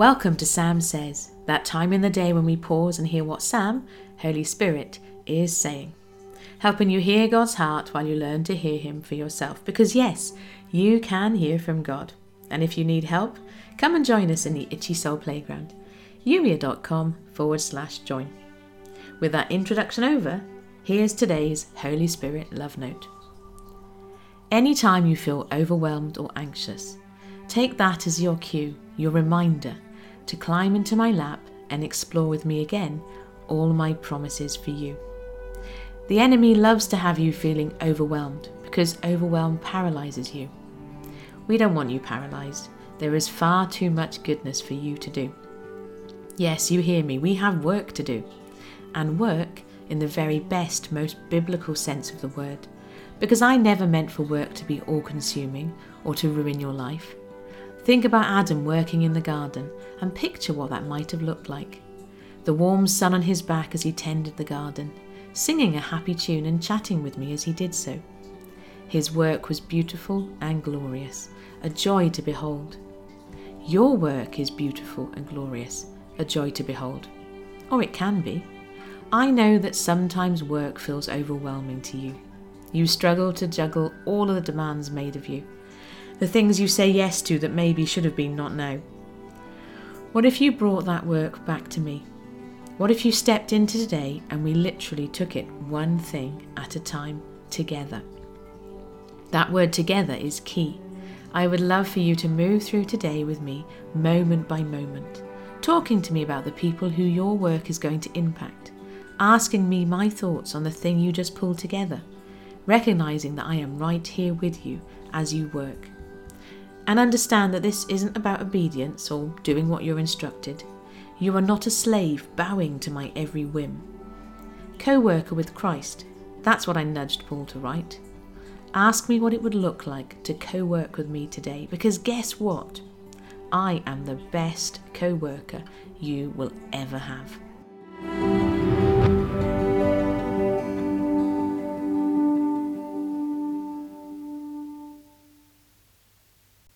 Welcome to Sam Says, that time in the day when we pause and hear what Sam, Holy Spirit, is saying. Helping you hear God's heart while you learn to hear Him for yourself. Because, yes, you can hear from God. And if you need help, come and join us in the Itchy Soul Playground. youier.com forward slash join. With that introduction over, here's today's Holy Spirit love note. Anytime you feel overwhelmed or anxious, take that as your cue, your reminder to climb into my lap and explore with me again all my promises for you. The enemy loves to have you feeling overwhelmed because overwhelm paralyzes you. We don't want you paralyzed. There is far too much goodness for you to do. Yes, you hear me, we have work to do. And work in the very best, most biblical sense of the word. Because I never meant for work to be all consuming or to ruin your life. Think about Adam working in the garden and picture what that might have looked like. The warm sun on his back as he tended the garden, singing a happy tune and chatting with me as he did so. His work was beautiful and glorious, a joy to behold. Your work is beautiful and glorious, a joy to behold. Or it can be. I know that sometimes work feels overwhelming to you. You struggle to juggle all of the demands made of you the things you say yes to that maybe should have been not now. What if you brought that work back to me? What if you stepped into today and we literally took it one thing at a time together? That word together is key. I would love for you to move through today with me, moment by moment, talking to me about the people who your work is going to impact, asking me my thoughts on the thing you just pulled together, recognizing that I am right here with you as you work and understand that this isn't about obedience or doing what you're instructed. You are not a slave bowing to my every whim. Co worker with Christ, that's what I nudged Paul to write. Ask me what it would look like to co work with me today, because guess what? I am the best co worker you will ever have.